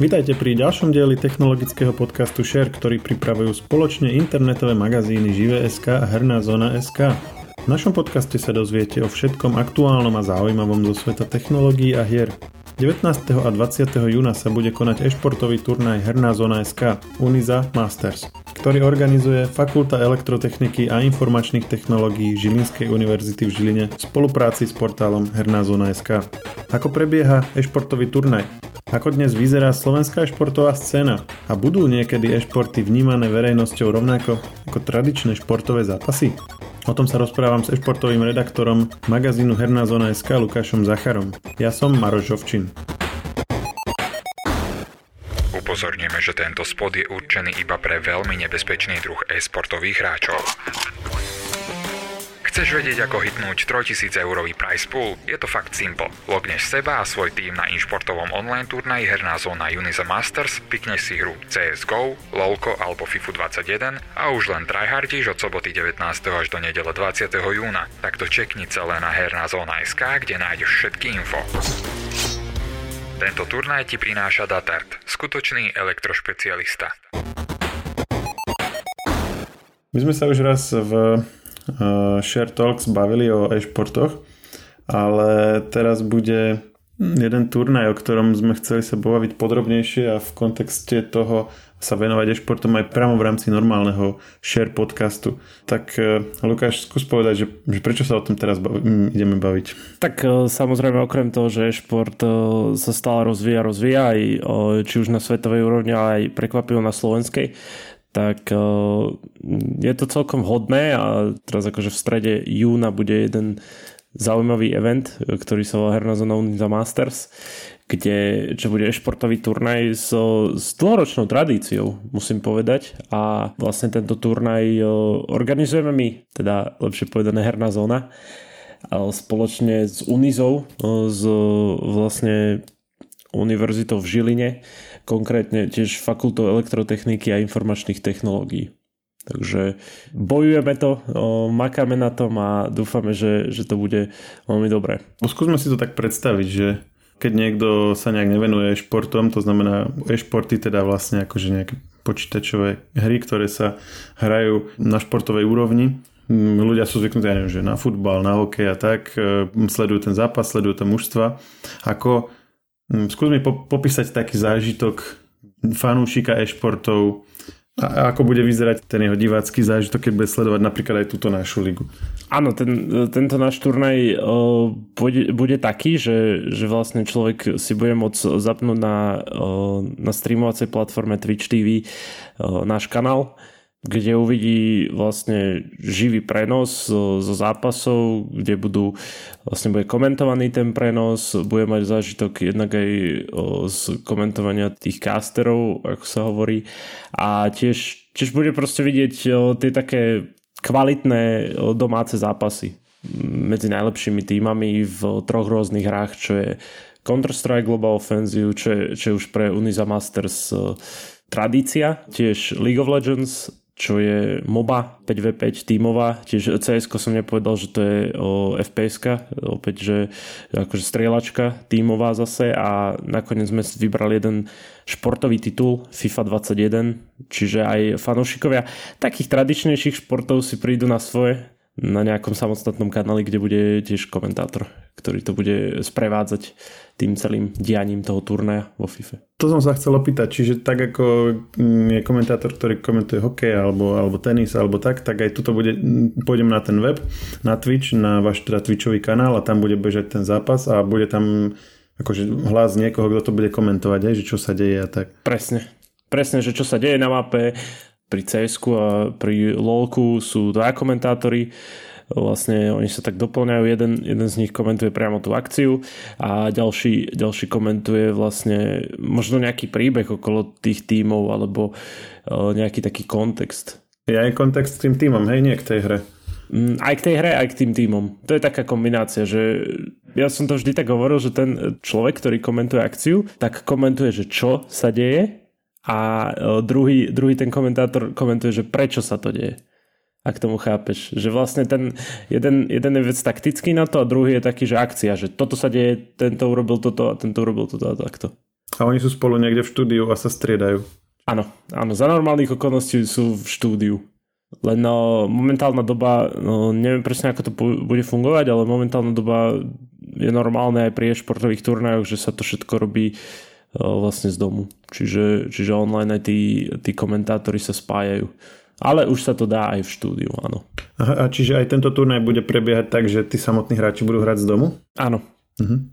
Vítajte pri ďalšom dieli technologického podcastu Share, ktorý pripravujú spoločne internetové magazíny Žive.sk a Herná zóna.sk. V našom podcaste sa dozviete o všetkom aktuálnom a zaujímavom zo sveta technológií a hier. 19. a 20. júna sa bude konať e-športový turnaj Herná zóna SK Uniza Masters, ktorý organizuje Fakulta elektrotechniky a informačných technológií Žilinskej univerzity v Žiline v spolupráci s portálom Herná zóna SK. Ako prebieha e-športový turnaj? Ako dnes vyzerá slovenská športová scéna a budú niekedy e-športy vnímané verejnosťou rovnako ako tradičné športové zápasy? O tom sa rozprávam s e-športovým redaktorom magazínu Herná zóna SK Lukášom Zacharom. Ja som Maroš Žovčin. Upozorníme, že tento spod je určený iba pre veľmi nebezpečný druh e-sportových hráčov. Chceš vedieť, ako hitnúť 3000 eurový price pool? Je to fakt simple. Logneš seba a svoj tým na inšportovom online turnaji herná zóna Uniza Masters, pikneš si hru CSGO, LOLko alebo FIFU 21 a už len tryhardíš od soboty 19. až do nedele 20. júna. Takto čekni celé na herná zóna SK, kde nájdeš všetky info. Tento turnaj ti prináša Datart, skutočný elektrošpecialista. My sme sa už raz v Share Talks bavili o e-športoch, ale teraz bude jeden turnaj, o ktorom sme chceli sa pobaviť podrobnejšie a v kontexte toho sa venovať e-športom aj priamo v rámci normálneho share podcastu. Tak uh, Lukáš, skús povedať, že, že prečo sa o tom teraz bavi, ideme baviť? Tak uh, samozrejme okrem toho, že e-šport sa stále rozvíja, rozvíja aj či už na svetovej úrovni, ale aj prekvapivo na slovenskej, tak eh, je to celkom hodné a teraz akože v strede júna bude jeden zaujímavý event, ktorý sa volá Herná zóna Unita Masters, kde, čo bude športový turnaj so, s dlhoročnou tradíciou, musím povedať. A vlastne tento turnaj eh, organizujeme my, teda lepšie povedané Herná zóna, spoločne s Unizou, s eh, vlastne univerzitou v Žiline, konkrétne tiež fakultou elektrotechniky a informačných technológií. Takže bojujeme to, makáme na tom a dúfame, že, že to bude veľmi dobré. No, skúsme si to tak predstaviť, že keď niekto sa nejak nevenuje športom, to znamená e-športy teda vlastne akože nejaké počítačové hry, ktoré sa hrajú na športovej úrovni, ľudia sú zvyknutí, ja neviem, že na futbal, na hokej a tak, e, sledujú ten zápas, sledujú to mužstva. Ako skús mi popísať taký zážitok fanúšika e-športov a ako bude vyzerať ten jeho divácky zážitok, keď bude sledovať napríklad aj túto našu ligu. Áno, ten, tento náš turnaj uh, bude, bude taký, že, že vlastne človek si bude môcť zapnúť na, uh, na streamovacej platforme Twitch TV uh, náš kanál kde uvidí vlastne živý prenos zo, zo zápasov, kde budú vlastne bude komentovaný ten prenos, bude mať zážitok jednak aj z komentovania tých casterov, ako sa hovorí. A tiež, tiež bude proste vidieť tie také kvalitné domáce zápasy medzi najlepšími týmami v troch rôznych hrách, čo je Counter-Strike Global Offensive, čo je, čo je už pre Uniza Masters tradícia, tiež League of Legends čo je MOBA 5v5 tímová, tiež cs som nepovedal, že to je fps opäť, že akože strieľačka tímová zase. A nakoniec sme vybrali jeden športový titul FIFA 21, čiže aj fanúšikovia takých tradičnejších športov si prídu na svoje na nejakom samostatnom kanáli, kde bude tiež komentátor, ktorý to bude sprevádzať tým celým dianím toho turnaja vo FIFA. To som sa chcel opýtať, čiže tak ako mm, je komentátor, ktorý komentuje hokej alebo, alebo tenis alebo tak, tak aj tuto bude, mm, pôjdem na ten web, na Twitch, na váš teda Twitchový kanál a tam bude bežať ten zápas a bude tam akože hlas niekoho, kto to bude komentovať, aj, že čo sa deje a tak. Presne. Presne, že čo sa deje na mape, pri cs a pri LoLku sú dva komentátori, vlastne oni sa tak doplňajú, jeden, jeden z nich komentuje priamo tú akciu a ďalší, ďalší komentuje vlastne možno nejaký príbeh okolo tých tímov alebo e, nejaký taký kontext. Je aj kontext k tým tímom, hej, nie k tej hre. Mm, aj k tej hre, aj k tým tímom. To je taká kombinácia, že ja som to vždy tak hovoril, že ten človek, ktorý komentuje akciu, tak komentuje, že čo sa deje a e, druhý, druhý ten komentátor komentuje, že prečo sa to deje. Ak tomu chápeš. Že vlastne ten jeden, jeden je vec taktický na to a druhý je taký, že akcia, že toto sa deje, tento urobil toto a tento urobil toto a takto. A oni sú spolu niekde v štúdiu a sa striedajú. Áno, áno, za normálnych okolností sú v štúdiu. Len no, momentálna doba, no, neviem presne ako to bude fungovať, ale momentálna doba je normálne aj pri športových turnajoch, že sa to všetko robí vlastne z domu. Čiže, čiže online aj tí, tí komentátori sa spájajú. Ale už sa to dá aj v štúdiu, áno. Aha, a čiže aj tento turnaj bude prebiehať tak, že tí samotní hráči budú hrať z domu? Áno. Uh-huh.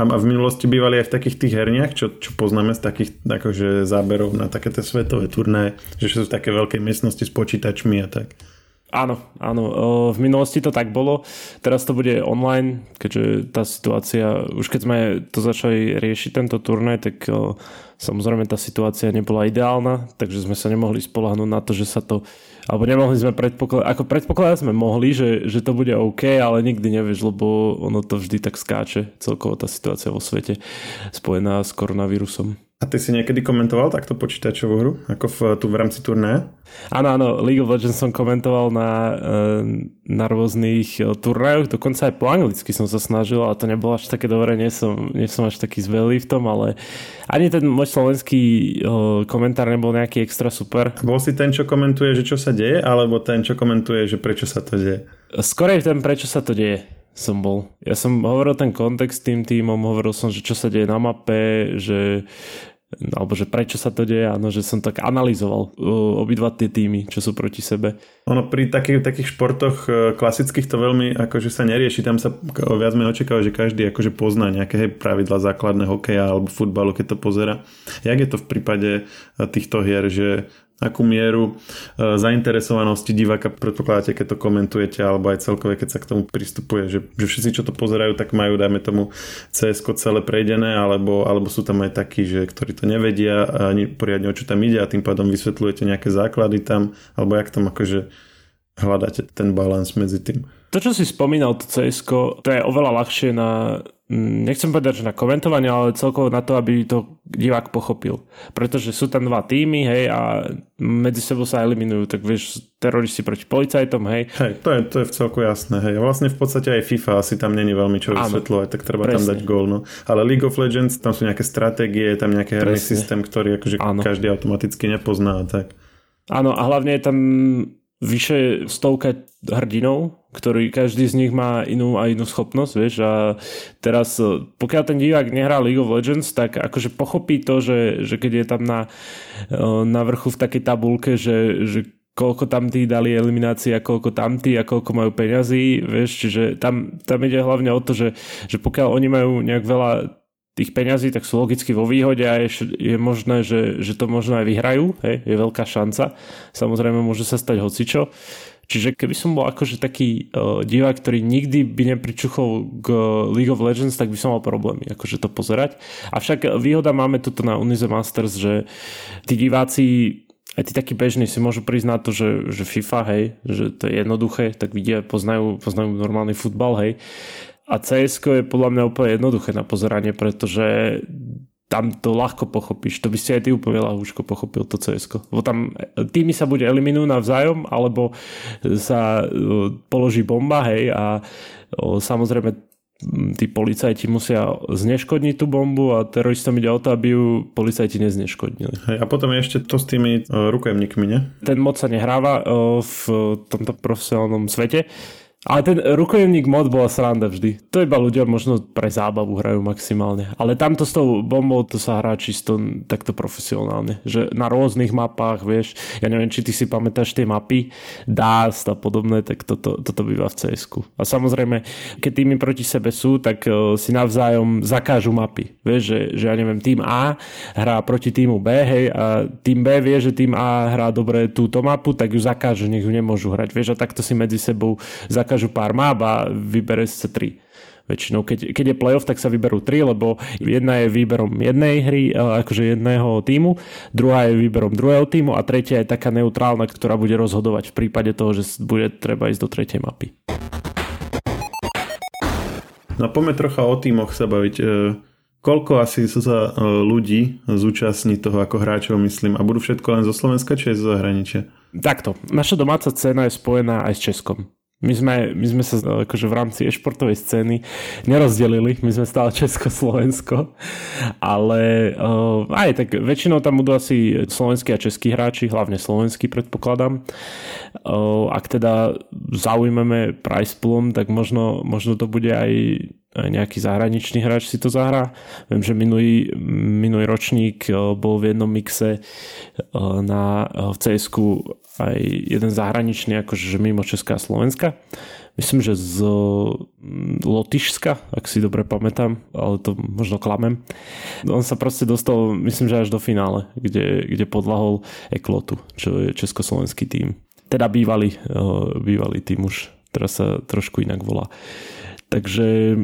A v minulosti bývali aj v takých tých herniach, čo, čo poznáme z takých akože záberov na takéto svetové turnaje, že sú v také veľkej miestnosti s počítačmi a tak. Áno, áno. V minulosti to tak bolo. Teraz to bude online, keďže tá situácia, už keď sme to začali riešiť tento turnaj, tak samozrejme tá situácia nebola ideálna, takže sme sa nemohli spolahnúť na to, že sa to, alebo nemohli sme predpokladať, ako predpokladať sme mohli, že, že to bude OK, ale nikdy nevieš, lebo ono to vždy tak skáče, celkovo tá situácia vo svete spojená s koronavírusom. A ty si niekedy komentoval takto počítačovú hru? Ako v, tu v rámci turnaja? Áno, áno, League of Legends som komentoval na, eh, na rôznych eh, turnajoch, dokonca aj po anglicky som sa snažil, ale to nebolo až také dobré, nie som, nie som až taký zvelý v tom, ale ani ten môj slovenský eh, komentár nebol nejaký extra super. Bol si ten, čo komentuje, že čo sa deje, alebo ten, čo komentuje, že prečo sa to deje? Skorej ten, prečo sa to deje som bol. Ja som hovoril ten kontext tým týmom, hovoril som, že čo sa deje na mape, že alebo že prečo sa to deje, áno, že som tak analyzoval obidva tie týmy, čo sú proti sebe. Ono pri takých, takých športoch e, klasických to veľmi akože sa nerieši, tam sa viac menej očakáva, že každý akože pozná nejaké hej, pravidla základného hokeja alebo futbalu, keď to pozera. Jak je to v prípade e, týchto hier, že akú mieru e, zainteresovanosti diváka predpokladáte, keď to komentujete, alebo aj celkové, keď sa k tomu pristupuje, že, že všetci, čo to pozerajú, tak majú, dajme tomu, cs celé prejdené, alebo, alebo sú tam aj takí, že, ktorí to nevedia ani poriadne, o čo tam ide a tým pádom vysvetľujete nejaké základy tam, alebo jak tam akože hľadáte ten balans medzi tým. To, čo si spomínal, to cs to je oveľa ľahšie na Mm, nechcem povedať, že na komentovanie, ale celkovo na to, aby to divák pochopil. Pretože sú tam dva týmy, hej, a medzi sebou sa eliminujú, tak vieš, teroristi proti policajtom, hej. Hej, to je, to je v celku jasné, hej. Vlastne v podstate aj FIFA asi tam není veľmi čo vysvetľovať, tak treba presne. tam dať gól, no. Ale League of Legends, tam sú nejaké stratégie, tam nejaký herný systém, ktorý akože Áno. každý automaticky nepozná, tak. Áno, a hlavne je tam vyše stovka hrdinov, ktorý každý z nich má inú a inú schopnosť, vieš, a teraz e, pokiaľ ten divák nehrá League of Legends, tak akože pochopí to, že, že keď je tam na, e, na vrchu v takej tabulke, že, že koľko tam tí dali eliminácie a koľko tam tí a koľko majú peňazí, vieš, čiže tam, tam ide hlavne o to, že, že pokiaľ oni majú nejak veľa tých peňazí, tak sú logicky vo výhode a je, je možné, že, že to možno aj vyhrajú, hej, je veľká šanca. Samozrejme môže sa stať hocičo. Čiže keby som bol akože taký uh, divák, ktorý nikdy by nepričuchol k League of Legends, tak by som mal problémy akože to pozerať. Avšak výhoda máme tuto na Unize Masters, že tí diváci aj tí takí bežní si môžu na to, že, že FIFA, hej, že to je jednoduché, tak vidia, poznajú, poznajú normálny futbal, hej. A cs je podľa mňa úplne jednoduché na pozeranie, pretože tam to ľahko pochopíš. To by si aj ty úplne ľahúčko pochopil to cs Lebo tam tými sa bude eliminujú navzájom, alebo sa položí bomba, hej, a samozrejme tí policajti musia zneškodniť tú bombu a teroristom ide o to, aby ju policajti nezneškodnili. Hej, a potom je ešte to s tými uh, rukojemníkmi, ne? Ten mod sa nehráva uh, v tomto profesionálnom svete ale ten rukojemník mod bola sranda vždy. To iba ľudia možno pre zábavu hrajú maximálne. Ale tamto s tou bombou to sa hrá čisto takto profesionálne. Že na rôznych mapách, vieš, ja neviem, či ty si pamätáš tie mapy, Dust a podobné, tak toto, toto býva v cs A samozrejme, keď týmy proti sebe sú, tak uh, si navzájom zakážu mapy. Vieš, že, že ja neviem, tým A hrá proti týmu B, hej, a tým B vie, že tým A hrá dobre túto mapu, tak ju zakážu, nech ju nemôžu hrať. Vieš, a takto si medzi sebou zakážu zakážu pár map a vybere sa tri. Väčšinou, keď, keď je playoff, tak sa vyberú tri, lebo jedna je výberom jednej hry, e, akože jedného týmu, druhá je výberom druhého týmu a tretia je taká neutrálna, ktorá bude rozhodovať v prípade toho, že bude treba ísť do tretej mapy. No poďme trocha o týmoch sa baviť. E, koľko asi sa e, ľudí zúčastní toho ako hráčov, myslím, a budú všetko len zo Slovenska, či aj zo zahraničia? Takto. Naša domáca cena je spojená aj s Českom. My sme, my sme sa akože v rámci e-športovej scény nerozdelili, my sme stále Česko-Slovensko, ale uh, aj tak väčšinou tam budú asi slovenskí a českí hráči, hlavne slovenskí predpokladám. Uh, ak teda zaujmeme price poolom, tak možno, možno to bude aj nejaký zahraničný hráč si to zahrá. Viem, že minulý, minulý ročník bol v jednom mixe na, v cs aj jeden zahraničný, akože mimo Česká a Slovenska. Myslím, že z mm, Lotyšska, ak si dobre pamätám, ale to možno klamem. On sa proste dostal, myslím, že až do finále, kde, kde podlahol Eklotu, čo je československý tým. Teda bývalý, bývalý tým už, teraz sa trošku inak volá. Takže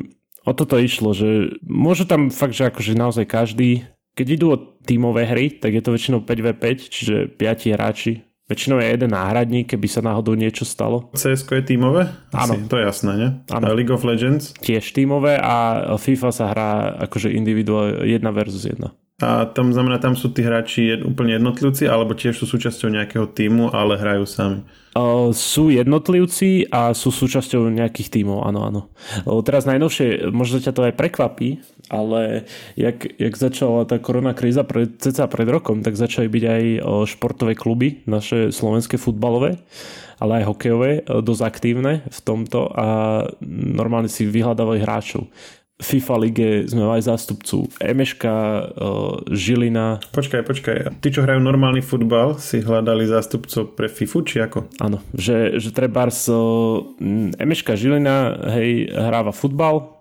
o toto išlo, že môže tam fakt, že akože naozaj každý, keď idú o tímové hry, tak je to väčšinou 5v5, čiže 5 hráči Väčšinou je jeden náhradník, keby sa náhodou niečo stalo. cs je tímové? Áno. To je jasné, nie? Áno. League of Legends? Tiež tímové a FIFA sa hrá akože individuál jedna versus jedna. A tam znamená, tam sú tí hráči úplne jednotlivci, alebo tiež sú súčasťou nejakého týmu, ale hrajú sami? Uh, sú jednotlivci a sú súčasťou nejakých tímov, áno, áno. Uh, teraz najnovšie, možno ťa to aj prekvapí, ale jak, jak začala tá korona kríza pred, ceca pred rokom, tak začali byť aj športové kluby, naše slovenské futbalové ale aj hokejové, dosť aktívne v tomto a normálne si vyhľadávali hráčov. FIFA lige sme mali zástupcu Emeška, Žilina. Počkaj, počkaj. Tí, čo hrajú normálny futbal, si hľadali zástupcov pre FIFU, či ako? Áno, že, že trebárs Emeška Žilina hej, hráva futbal,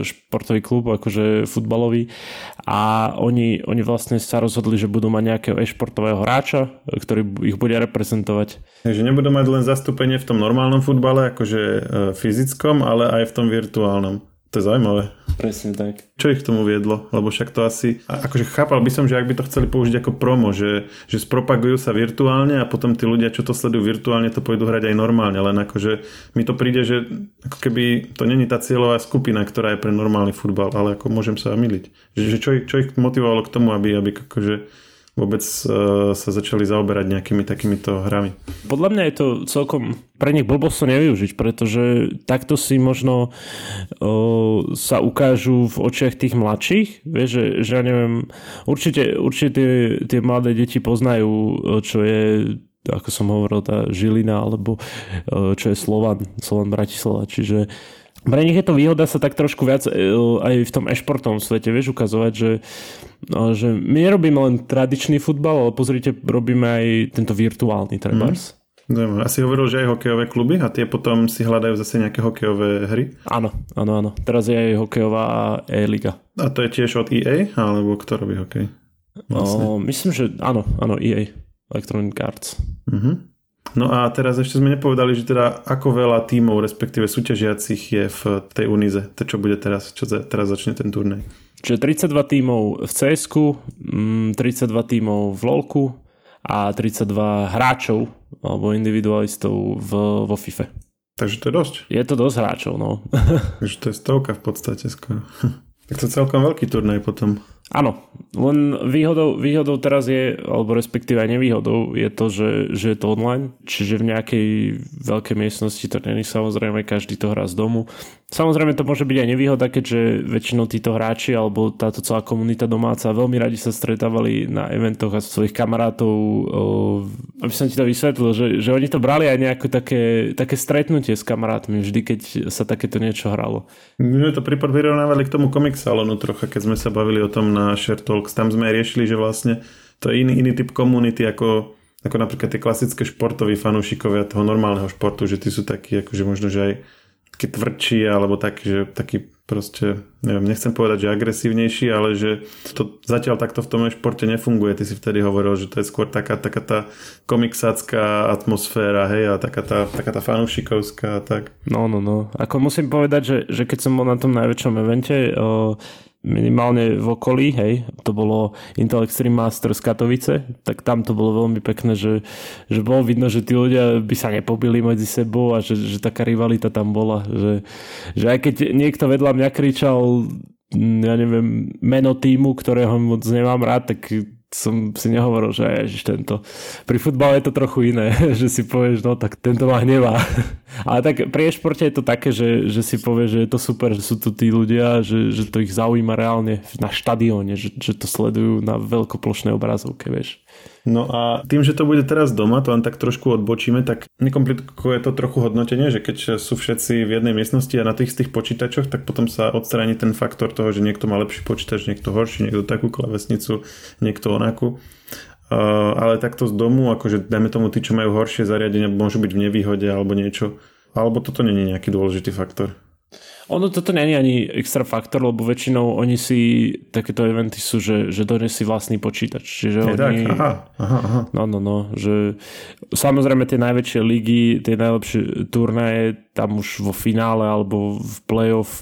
športový klub, akože futbalový a oni, oni vlastne sa rozhodli, že budú mať nejakého e-športového hráča, ktorý ich bude reprezentovať. Takže nebudú mať len zastúpenie v tom normálnom futbale, akože e, fyzickom, ale aj v tom virtuálnom. To je zaujímavé. Presne tak. Čo ich k tomu viedlo? Lebo však to asi... Akože chápal by som, že ak by to chceli použiť ako promo, že, že spropagujú sa virtuálne a potom tí ľudia, čo to sledujú virtuálne, to pôjdu hrať aj normálne. Len akože mi to príde, že ako keby to není tá cieľová skupina, ktorá je pre normálny futbal, ale ako môžem sa miliť. Že, že čo, ich, čo ich motivovalo k tomu, aby, aby akože vôbec uh, sa začali zaoberať nejakými takýmito hrami. Podľa mňa je to celkom pre nich blbosť to nevyužiť, pretože takto si možno uh, sa ukážu v očiach tých mladších. Vieš, že, že ja neviem, určite, určite tie, tie mladé deti poznajú, čo je ako som hovoril, tá Žilina, alebo čo je Slovan, Slovan Bratislava. Čiže pre nich je to výhoda sa tak trošku viac e, aj v tom e-športovom svete, vieš, ukazovať, že, no, že my nerobíme len tradičný futbal, ale pozrite, robíme aj tento virtuálny trebárs. Mm. Asi hovoril, že aj hokejové kluby a tie potom si hľadajú zase nejaké hokejové hry? Áno, áno, áno. Teraz je aj hokejová e-liga. A to je tiež od EA? Alebo kto robí hokej? Vlastne. O, myslím, že áno, áno, EA. Electronic Arts. Uh-huh. No a teraz ešte sme nepovedali, že teda ako veľa tímov, respektíve súťažiacich je v tej Unize. To čo bude teraz, čo teraz začne ten turnaj. Čiže 32 tímov v cs 32 tímov v LoLku a 32 hráčov alebo individualistov v, vo FIFA. Takže to je dosť. Je to dosť hráčov, no. Takže to je stovka v podstate skoro. tak to je celkom veľký turnaj potom. Áno, len výhodou, výhodou teraz je, alebo respektíve aj nevýhodou je to, že, že je to online, čiže v nejakej veľkej miestnosti to není samozrejme, každý to hrá z domu. Samozrejme to môže byť aj nevýhoda, keďže väčšinou títo hráči alebo táto celá komunita domáca veľmi radi sa stretávali na eventoch a svojich kamarátov, aby som ti to vysvetlil, že, že oni to brali aj nejaké také, také stretnutie s kamarátmi vždy, keď sa takéto niečo hralo. My sme to prirovnávali k tomu komik salonu trocha, keď sme sa bavili o tom na Share Talks. Tam sme riešili, že vlastne to je iný, iný typ komunity ako ako napríklad tie klasické športoví fanúšikovia toho normálneho športu, že tí sú takí, akože možno, že aj taký tvrdší alebo taký, že taký proste, neviem, nechcem povedať, že agresívnejší, ale že to zatiaľ takto v tom športe nefunguje. Ty si vtedy hovoril, že to je skôr taká, taká tá komiksácká atmosféra, hej, a taká tá, taká tá fanúšikovská, tak. No, no, no. Ako musím povedať, že, že keď som bol na tom najväčšom evente, o, minimálne v okolí, hej, to bolo Intel Extreme Masters Katovice, tak tam to bolo veľmi pekné, že, že bolo vidno, že tí ľudia by sa nepobili medzi sebou a že, že taká rivalita tam bola, že, že aj keď niekto vedľa mňa kričal ja neviem, meno týmu, ktorého moc nemám rád, tak som si nehovoril, že ježiš, tento. Pri futbale je to trochu iné, že si povieš, no tak tento ma hnevá. Ale tak pri e-športe je to také, že, že si povie, že je to super, že sú tu tí ľudia, že, že to ich zaujíma reálne na štadióne, že, že to sledujú na veľkoplošnej obrazovke, vieš. No a tým, že to bude teraz doma, to len tak trošku odbočíme, tak nekomplikuje to trochu hodnotenie, že keď sú všetci v jednej miestnosti a na tých tých počítačoch, tak potom sa odstráni ten faktor toho, že niekto má lepší počítač, niekto horší, niekto takú klavesnicu, niekto onakú. Uh, ale takto z domu, akože dajme tomu tí, čo majú horšie zariadenia, môžu byť v nevýhode alebo niečo. Alebo toto není nejaký dôležitý faktor. Ono toto není ani extra faktor, lebo väčšinou oni si, takéto eventy sú, že, že donesí vlastný počítač. Čiže je oni, tak, aha, aha, aha. No, no, no, že samozrejme tie najväčšie ligy, tie najlepšie turnaje, tam už vo finále alebo v playoff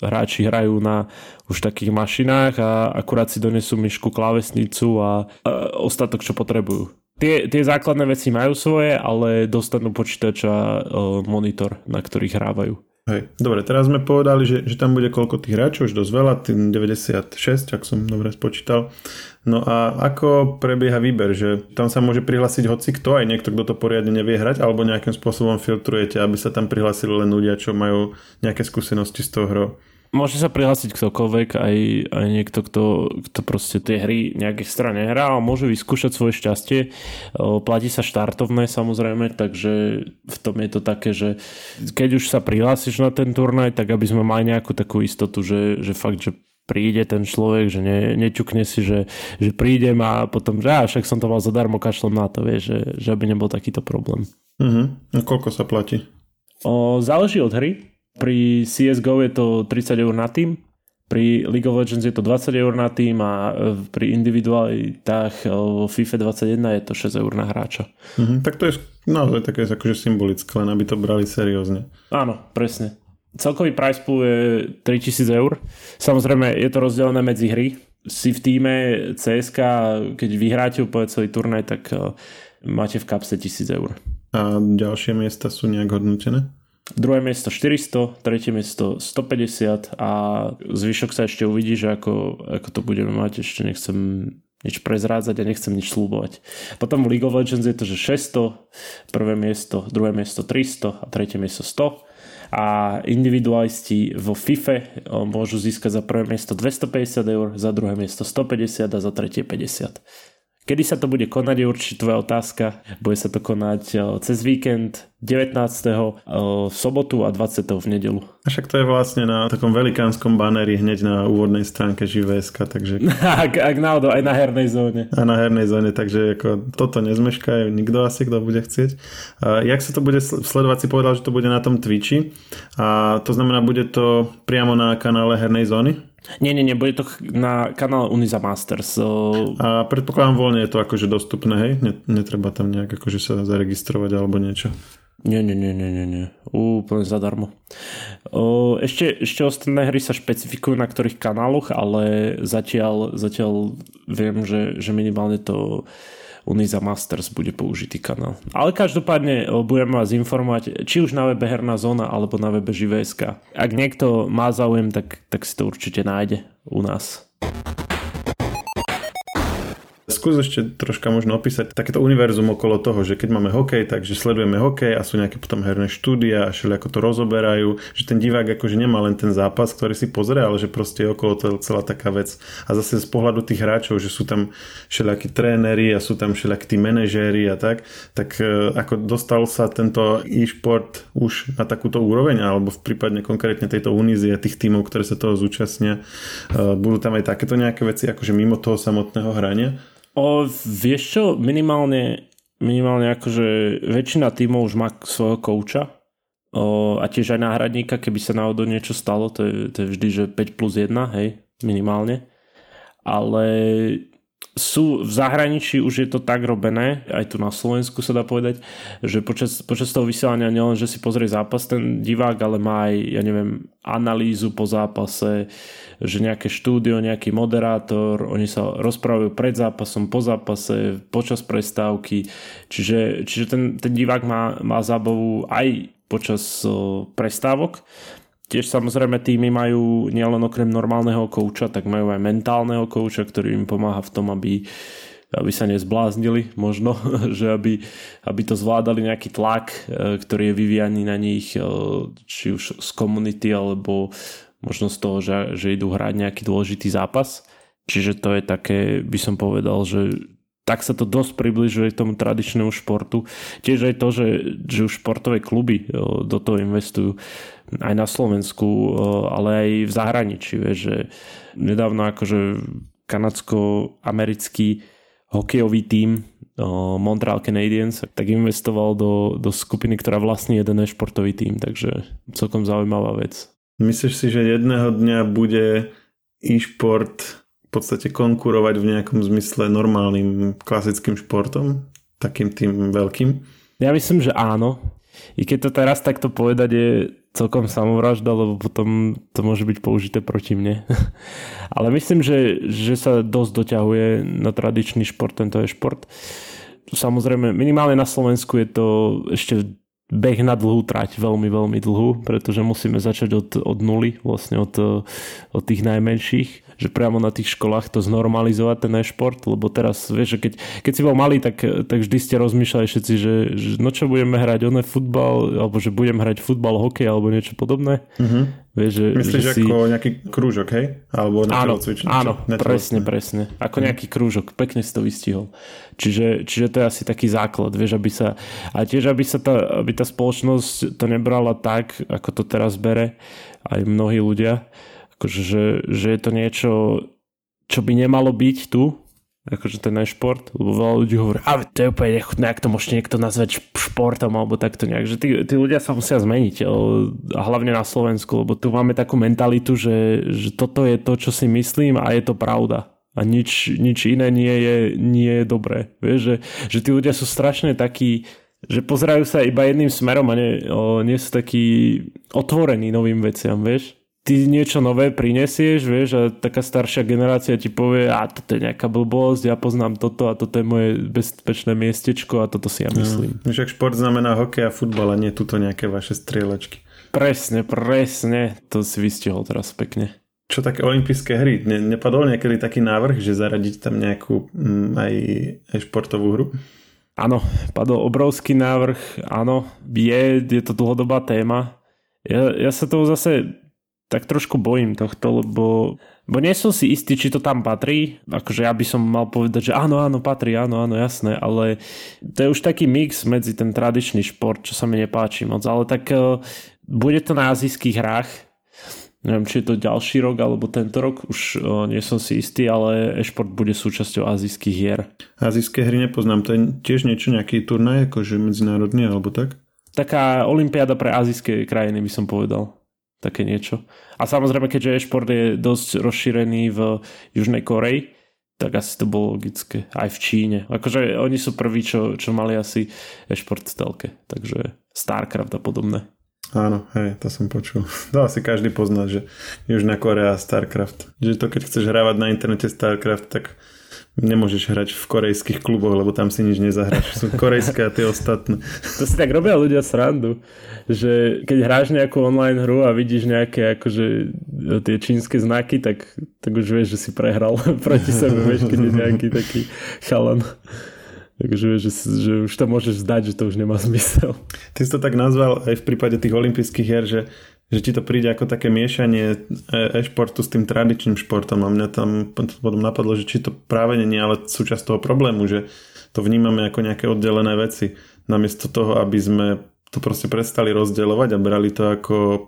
hráči hrajú na už takých mašinách a akurát si donesú myšku, klávesnicu a, a ostatok, čo potrebujú. Tie, tie základné veci majú svoje, ale dostanú počítač a monitor, na ktorých hrávajú. Hej. Dobre, teraz sme povedali, že, že tam bude koľko tých hráčov, už dosť veľa, tým 96, ak som dobre spočítal. No a ako prebieha výber, že tam sa môže prihlásiť hoci kto, aj niekto, kto to poriadne nevie hrať, alebo nejakým spôsobom filtrujete, aby sa tam prihlásili len ľudia, čo majú nejaké skúsenosti s tou hrou? Môže sa prihlásiť ktokoľvek, aj, aj niekto, kto, kto proste tie hry nejak extra nehrá, ale môže vyskúšať svoje šťastie. Platí sa štartovné samozrejme, takže v tom je to také, že keď už sa prihlásiš na ten turnaj, tak aby sme mali nejakú takú istotu, že, že fakt, že príde ten človek, že ne, neťukne si, že, že prídem a potom, že á, však som to mal zadarmo, kašlom na to, vieš, že, že aby nebol takýto problém. Uh-huh. A koľko sa platí? O, záleží od hry. Pri CSGO je to 30 eur na tým, pri League of Legends je to 20 eur na tým a e, pri individualitách e, vo FIFA 21 je to 6 eur na hráča. Mhm, tak to je naozaj také akože symbolické, len aby to brali seriózne. Áno, presne. Celkový price pool je 3000 eur. Samozrejme je to rozdelené medzi hry. Si v týme CSK, keď vyhráte úplne celý turnaj, tak e, máte v kapse 1000 eur. A ďalšie miesta sú nejak hodnotené? Druhé miesto 400, tretie miesto 150 a zvyšok sa ešte uvidí, že ako, ako to budeme mať. Ešte nechcem nič prezrádzať a nechcem nič slúbovať. Potom v League of Legends je to, že 600, prvé miesto, druhé miesto 300 a tretie miesto 100 a individualisti vo FIFA môžu získať za prvé miesto 250 eur, za druhé miesto 150 a za tretie 50. Kedy sa to bude konať je určite tvoja otázka. Bude sa to konať eh, cez víkend 19. Eh, v sobotu a 20. v nedelu. A však to je vlastne na takom velikánskom baneri hneď na úvodnej stránke Živéska, takže... ak, ak náhodou, aj na hernej zóne. A na hernej zóne, takže ako toto nezmešká nikto asi, kto bude chcieť. A jak sa to bude sledovať, si povedal, že to bude na tom Twitchi. A to znamená, bude to priamo na kanále hernej zóny? Nie, nie, nie, bude to na kanále Uniza Masters. A predpokladám voľne je to akože dostupné, hej? Netreba tam nejak akože sa zaregistrovať alebo niečo. Nie, nie, nie, nie, nie, nie. Úplne zadarmo. O, ešte, ešte ostatné hry sa špecifikujú na ktorých kanáloch, ale zatiaľ, zatiaľ viem, že, že minimálne to Uniza Masters bude použitý kanál. Ale každopádne budeme vás informovať, či už na webe Herná zóna, alebo na webe Živé.sk. Ak niekto má záujem, tak, tak si to určite nájde u nás skús ešte troška možno opísať takéto univerzum okolo toho, že keď máme hokej, takže sledujeme hokej a sú nejaké potom herné štúdia a všeli ako to rozoberajú, že ten divák akože nemá len ten zápas, ktorý si pozrie, ale že proste je okolo toho celá taká vec. A zase z pohľadu tých hráčov, že sú tam všelijakí tréneri a sú tam všelijakí tí manažéri a tak, tak e, ako dostal sa tento e-šport už na takúto úroveň, alebo v prípadne konkrétne tejto unízie tých tímov, ktoré sa toho zúčastnia, e, budú tam aj takéto nejaké veci, akože mimo toho samotného hrania? O, vieš čo, minimálne, minimálne akože väčšina tímov už má svojho kouča o, a tiež aj náhradníka, keby sa náhodou niečo stalo, to je, to je vždy, že 5 plus 1, hej, minimálne. Ale sú v zahraničí už je to tak robené, aj tu na Slovensku sa dá povedať, že počas, počas toho vysielania nielen, že si pozrie zápas ten divák, ale má aj, ja neviem, analýzu po zápase, že nejaké štúdio, nejaký moderátor, oni sa rozprávajú pred zápasom, po zápase, počas prestávky, čiže, čiže ten, ten divák má, má zábavu aj počas prestávok Tiež samozrejme týmy majú nielen okrem normálneho kouča, tak majú aj mentálneho kouča, ktorý im pomáha v tom, aby aby sa nezbláznili možno, že aby, aby to zvládali nejaký tlak, e, ktorý je vyvíjaný na nich, e, či už z komunity, alebo možno z toho, že, že idú hrať nejaký dôležitý zápas. Čiže to je také, by som povedal, že tak sa to dosť približuje k tomu tradičnému športu. Tiež aj to, že, že už športové kluby e, do toho investujú aj na Slovensku, ale aj v zahraničí. Vieš, že nedávno akože kanadsko-americký hokejový tím Montreal Canadiens, tak investoval do, do skupiny, ktorá vlastní jeden športový tím, takže celkom zaujímavá vec. Myslíš si, že jedného dňa bude e-šport v podstate konkurovať v nejakom zmysle normálnym klasickým športom? Takým tým veľkým? Ja myslím, že áno. I keď to teraz takto povedať je celkom samovražda, lebo potom to môže byť použité proti mne. Ale myslím, že, že sa dosť doťahuje na tradičný šport, tento je šport. Samozrejme, minimálne na Slovensku je to ešte beh na dlhú trať, veľmi, veľmi dlhú, pretože musíme začať od, od nuly, vlastne od, od tých najmenších že priamo na tých školách to znormalizovať ten e-šport, lebo teraz vieš, že keď, keď si bol malý, tak, tak vždy ste rozmýšľali všetci, že, že no čo budeme hrať, oné futbal, alebo že budem hrať futbal, hokej alebo niečo podobné. Uh-huh. Vieš, že, Myslíš že si... ako nejaký krúžok, hej? Alebo na áno, áno presne, presne. Ako uh-huh. nejaký krúžok, pekne si to vystihol. Čiže, čiže to je asi taký základ, vieš, aby sa, a tiež aby sa tá, aby tá spoločnosť to nebrala tak, ako to teraz bere aj mnohí ľudia, akože, že, že je to niečo, čo by nemalo byť tu, akože ten náš šport, lebo veľa ľudí hovorí, a to je úplne nechutné, ak to môžete niekto nazvať športom alebo takto nejak, že tí, tí ľudia sa musia zmeniť a hlavne na Slovensku, lebo tu máme takú mentalitu, že, že toto je to, čo si myslím a je to pravda. A nič, nič iné nie je, nie je dobré. Vieš, že, že tí ľudia sú strašne takí, že pozerajú sa iba jedným smerom a nie, o, nie sú takí otvorení novým veciam, vieš ty niečo nové prinesieš, vieš, a taká staršia generácia ti povie, a toto je nejaká blbosť, ja poznám toto a toto je moje bezpečné miestečko a toto si ja myslím. No, však šport znamená hokej a futbal a nie tuto nejaké vaše strieľačky. Presne, presne, to si vystihol teraz pekne. Čo také olympijské hry? Ne, nepadol niekedy taký návrh, že zaradiť tam nejakú mm, aj, aj športovú hru? Áno, padol obrovský návrh, áno, je, je to dlhodobá téma. Ja, ja sa toho zase tak trošku bojím tohto, lebo, bo nie som si istý, či to tam patrí. Akože ja by som mal povedať, že áno, áno, patrí, áno, áno, jasné, ale to je už taký mix medzi ten tradičný šport, čo sa mi nepáči moc, ale tak uh, bude to na azijských hrách, neviem, či je to ďalší rok alebo tento rok, už uh, nie som si istý, ale e-šport bude súčasťou azijských hier. Azijské hry nepoznám, to je tiež niečo, nejaký turnaj, akože medzinárodný alebo tak? Taká olimpiáda pre azijské krajiny by som povedal také niečo. A samozrejme, keďže e-šport je dosť rozšírený v Južnej Koreji, tak asi to bolo logické. Aj v Číne. Akože oni sú prví, čo, čo mali asi e-šport v telke. Takže Starcraft a podobné. Áno, hej, to som počul. To asi každý pozná, že Južná Korea a Starcraft. Že to keď chceš hrávať na internete Starcraft, tak nemôžeš hrať v korejských kluboch, lebo tam si nič nezahráš. Sú korejské a tie ostatné. To si tak robia ľudia srandu, že keď hráš nejakú online hru a vidíš nejaké akože tie čínske znaky, tak, tak už vieš, že si prehral proti sebe, vieš, keď je nejaký taký chalan. Takže že, že už to môžeš zdať, že to už nemá zmysel. Ty si to tak nazval aj v prípade tých olympijských hier, že že ti to príde ako také miešanie e-športu s tým tradičným športom a mňa tam potom napadlo, že či to práve nie je ale súčasť toho problému, že to vnímame ako nejaké oddelené veci. Namiesto toho, aby sme to proste prestali rozdielovať a brali to ako e,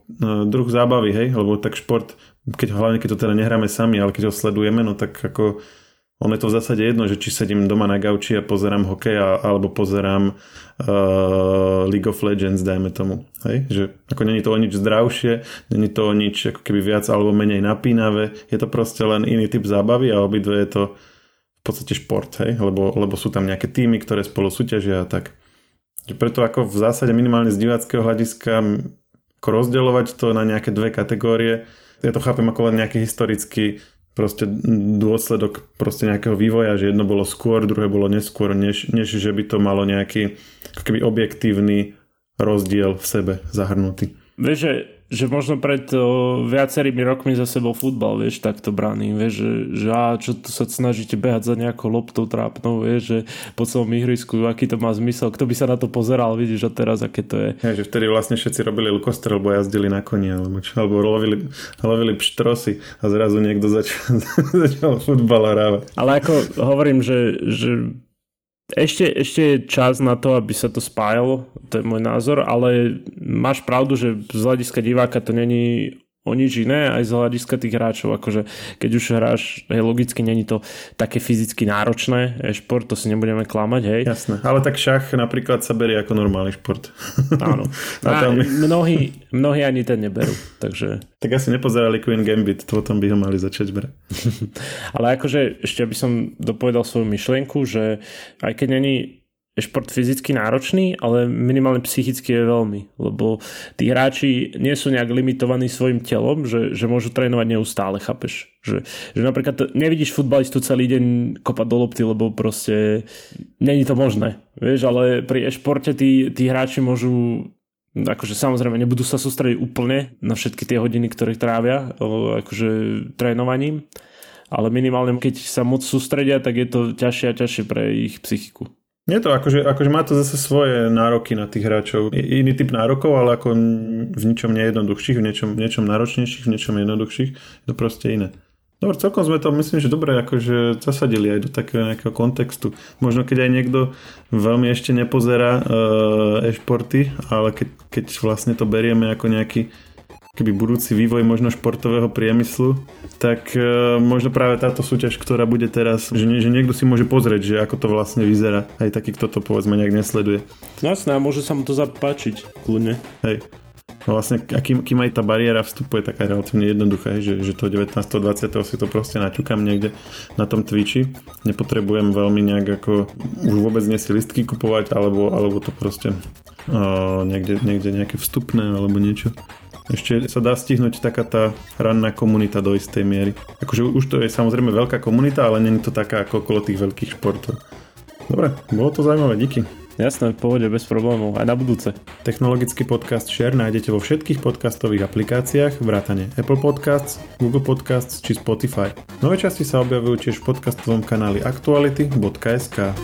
druh zábavy, hej, lebo tak šport, keď hlavne keď to teda nehráme sami, ale keď ho sledujeme, no tak ako ono je to v zásade jedno, že či sedím doma na gauči a pozerám hokej alebo pozerám uh, League of Legends, dajme tomu. Hej? Že ako není to o nič zdravšie, není to o nič ako keby viac alebo menej napínavé, je to proste len iný typ zábavy a obidve je to v podstate šport, hej? Lebo, lebo sú tam nejaké týmy, ktoré spolu súťažia a tak. Preto ako v zásade minimálne z diváckého hľadiska rozdeľovať to na nejaké dve kategórie, ja to chápem ako len nejaký historický proste dôsledok proste nejakého vývoja, že jedno bolo skôr, druhé bolo neskôr, než, než že by to malo nejaký keby objektívny rozdiel v sebe zahrnutý. Vieš, že, že možno pred o, viacerými rokmi za sebou futbal, vieš, takto braný, vieš, že, že á, čo tu sa snažíte behať za nejakou loptou trápnou, vieš, že po celom ihrisku, aký to má zmysel, kto by sa na to pozeral, vidíš, a teraz aké to je. Ja, že vtedy vlastne všetci robili lukostrel, lebo jazdili na koni, alebo, čo, alebo lovili, lovili pštrosy a zrazu niekto začal, začal futbal hrávať. Ale ako hovorím, že, že ešte, ešte je čas na to, aby sa to spájalo, to je môj názor, ale máš pravdu, že z hľadiska diváka to není o nič iné, aj z hľadiska tých hráčov, akože keď už hráš, hej, logicky není to také fyzicky náročné, šport, to si nebudeme klamať, hej. Jasné, ale tak šach napríklad sa berie ako normálny šport. Áno. A tam... mnohí, mnohí ani ten neberú, takže... Tak asi nepozerali Queen Gambit, to potom by ho mali začať brať. ale akože ešte by som dopovedal svoju myšlienku, že aj keď není šport fyzicky náročný, ale minimálne psychicky je veľmi, lebo tí hráči nie sú nejak limitovaní svojim telom, že, že môžu trénovať neustále, chápeš? Že, že napríklad nevidíš futbalistu celý deň kopať do lopty, lebo proste není to možné, vieš, ale pri e-športe tí, tí hráči môžu akože samozrejme nebudú sa sústrediť úplne na všetky tie hodiny, ktoré trávia akože trénovaním, ale minimálne keď sa moc sústredia, tak je to ťažšie a ťažšie pre ich psychiku. Nie to, akože, akože má to zase svoje nároky na tých hráčov. Iný typ nárokov, ale ako v ničom nejednoduchších, v niečom, v niečom náročnejších, v niečom jednoduchších. Je to proste iné. Dobre, celkom sme to myslím, že dobre akože zasadili aj do takého nejakého kontextu. Možno keď aj niekto veľmi ešte nepozerá uh, e-športy, ale keď, keď vlastne to berieme ako nejaký keby budúci vývoj možno športového priemyslu, tak e, možno práve táto súťaž, ktorá bude teraz, že, nie, že niekto si môže pozrieť, že ako to vlastne vyzerá, aj taký, kto to povedzme nejak nesleduje. No jasné, a môže sa mu to zapáčiť, kľudne. Hej. No vlastne, akým, kým aj tá bariéra vstupuje taká relatívne jednoduchá, že, že to 19. 20. si to proste naťukám niekde na tom Twitchi. Nepotrebujem veľmi nejak ako už vôbec nie si listky kupovať, alebo, alebo to proste uh, niekde, niekde nejaké vstupné alebo niečo ešte sa dá stihnúť taká tá ranná komunita do istej miery. Akože už to je samozrejme veľká komunita, ale není to taká ako okolo tých veľkých športov. Dobre, bolo to zaujímavé, díky. Jasné, v pohode, bez problémov, aj na budúce. Technologický podcast Share nájdete vo všetkých podcastových aplikáciách, vrátane Apple Podcasts, Google Podcasts či Spotify. Nové časti sa objavujú tiež v podcastovom kanáli aktuality.sk.